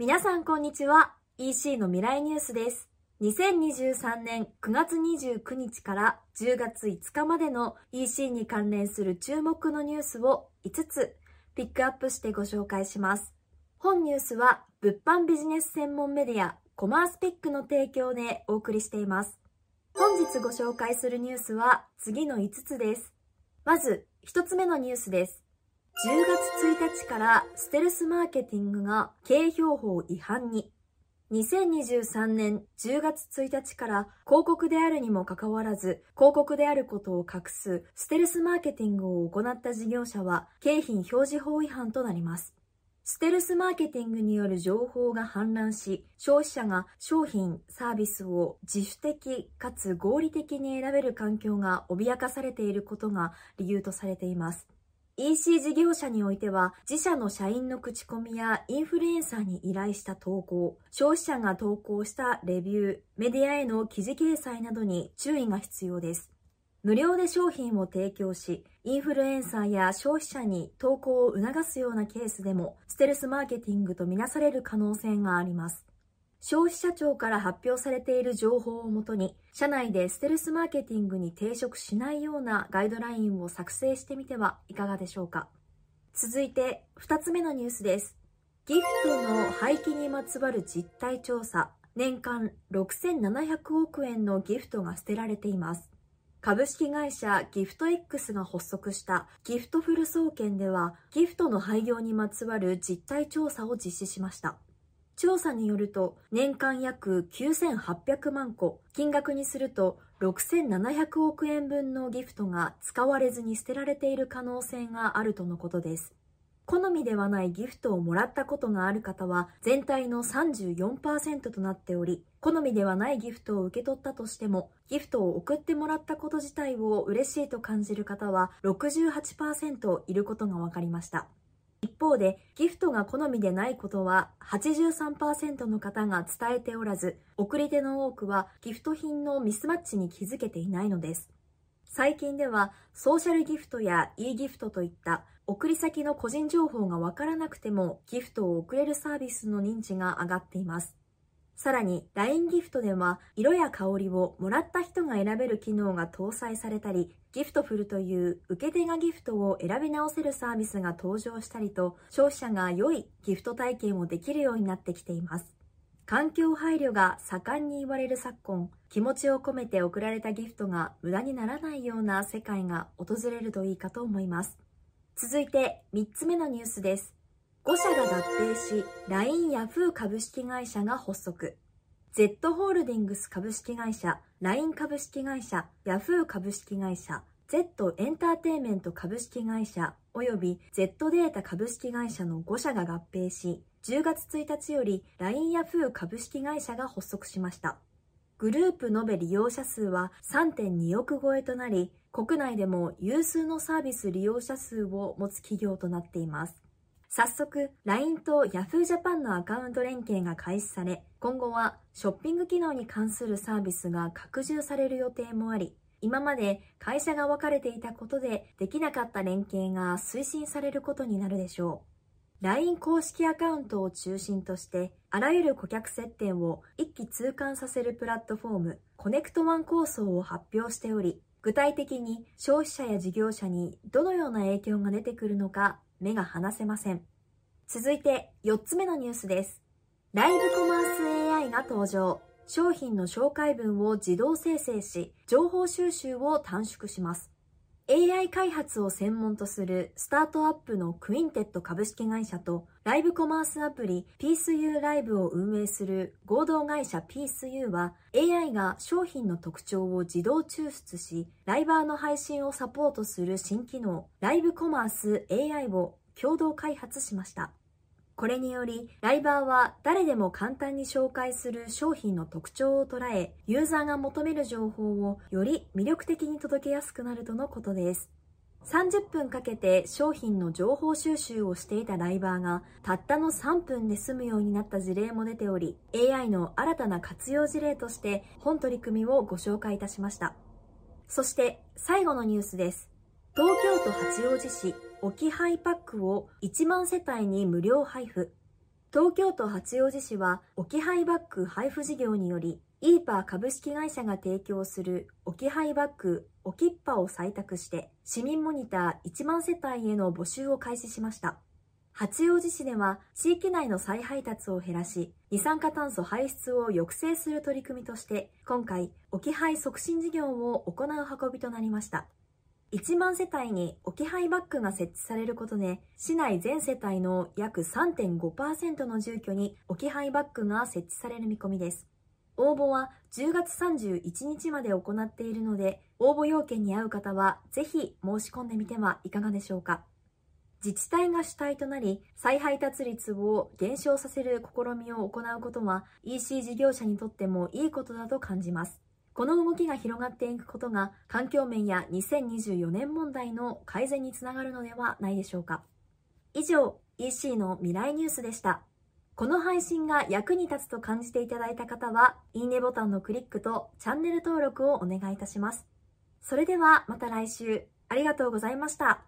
皆さんこんにちは。EC の未来ニュースです。2023年9月29日から10月5日までの EC に関連する注目のニュースを5つピックアップしてご紹介します。本ニュースは物販ビジネス専門メディアコマースピックの提供でお送りしています。本日ご紹介するニュースは次の5つです。まず1つ目のニュースです。10月1日からステルスマーケティングが経営標法違反に。2023年10月1日から広告であるにもかかわらず広告であることを隠すステルスマーケティングを行った事業者は景品表示法違反となります。ステルスマーケティングによる情報が氾濫し、消費者が商品、サービスを自主的かつ合理的に選べる環境が脅かされていることが理由とされています。EC 事業者においては、自社の社員の口コミやインフルエンサーに依頼した投稿、消費者が投稿したレビュー、メディアへの記事掲載などに注意が必要です。無料で商品を提供し、インフルエンサーや消費者に投稿を促すようなケースでも、ステルスマーケティングとみなされる可能性があります。消費者庁から発表されている情報をもとに、社内でステルスマーケティングに抵触しないようなガイドラインを作成してみてはいかがでしょうか。続いて、2つ目のニュースです。ギフトの廃棄にまつわる実態調査。年間6700億円のギフトが捨てられています。株式会社ギフト X が発足したギフトフル総研ではギフトの廃業にまつわる実態調査を実施しました。調査によると年間約9800万個、金額にすると6700億円分のギフトが使われずに捨てられている可能性があるとのことです。好みではないギフトをもらったことがある方は全体の34%となっており、好みではないギフトを受け取ったとしても、ギフトを送ってもらったこと自体を嬉しいと感じる方は68%いることが分かりました。一方で、ギフトが好みでないことは83%の方が伝えておらず、送り手の多くはギフト品のミスマッチに気づけていないのです。最近では、ソーシャルギフトや e ギフトといった送り先の個人情報がわからなくてもギフトを送れるサービスの認知が上がっています。さらに LINE ギフトでは色や香りをもらった人が選べる機能が搭載されたり、ギフトフルという受け手がギフトを選び直せるサービスが登場したりと、消費者が良いギフト体験をできるようになってきています。環境配慮が盛んに言われる昨今、気持ちを込めて送られたギフトが無駄にならないような世界が訪れるといいかと思います。続いて3つ目のニュースです。5社が合併し、LINE ヤフー株式会社が発足。Z ホールディングス株式会社、LINE 株式会社、ヤフー株式会社、Z エンターテイメント株式会社、および Z データ株式会社の5社が合併し、10月1日より LINE ヤフー株式会社が発足しました。グループ延べ利用者数は3.2億超えとなり、国内でも有数のサービス利用者数を持つ企業となっています。早速、LINE と Yahoo Japan のアカウント連携が開始され、今後はショッピング機能に関するサービスが拡充される予定もあり、今まで会社が分かれていたことでできなかった連携が推進されることになるでしょう。LINE 公式アカウントを中心として、あらゆる顧客接点を一気通貫させるプラットフォーム、コネクトワン構想を発表しており、具体的に消費者や事業者にどのような影響が出てくるのか目が離せません。続いて4つ目のニュースです。ライブコマース AI が登場。商品の紹介文を自動生成し、情報収集を短縮します。AI 開発を専門とするスタートアップのクインテット株式会社とライブコマースアプリピースユーライブを運営する合同会社ピースユーは AI が商品の特徴を自動抽出しライバーの配信をサポートする新機能ライブコマース AI を共同開発しました。これにより、ライバーは誰でも簡単に紹介する商品の特徴を捉え、ユーザーが求める情報をより魅力的に届けやすくなるとのことです。30分かけて商品の情報収集をしていたライバーがたったの3分で済むようになった事例も出ており AI の新たな活用事例として本取り組みをご紹介いたしましたそして最後のニュースです東京都八王子市置き配パックを1万世帯に無料配布。東京都八王子市は置き配バッグ配布事業によりイーパー株式会社が提供する置き配バッグ置きっぱを採択して市民モニター1万世帯への募集を開始しました八王子市では地域内の再配達を減らし二酸化炭素排出を抑制する取り組みとして今回置き配促進事業を行う運びとなりました1万世帯に置き配バッグが設置されることで、市内全世帯の約3.5%の住居に置き配バッグが設置される見込みです。応募は10月31日まで行っているので、応募要件に合う方はぜひ申し込んでみてはいかがでしょうか。自治体が主体となり、再配達率を減少させる試みを行うことは EC 事業者にとってもいいことだと感じます。この動きが広がっていくことが環境面や2024年問題の改善につながるのではないでしょうか。以上、EC の未来ニュースでした。この配信が役に立つと感じていただいた方は、いいねボタンのクリックとチャンネル登録をお願いいたします。それではまた来週、ありがとうございました。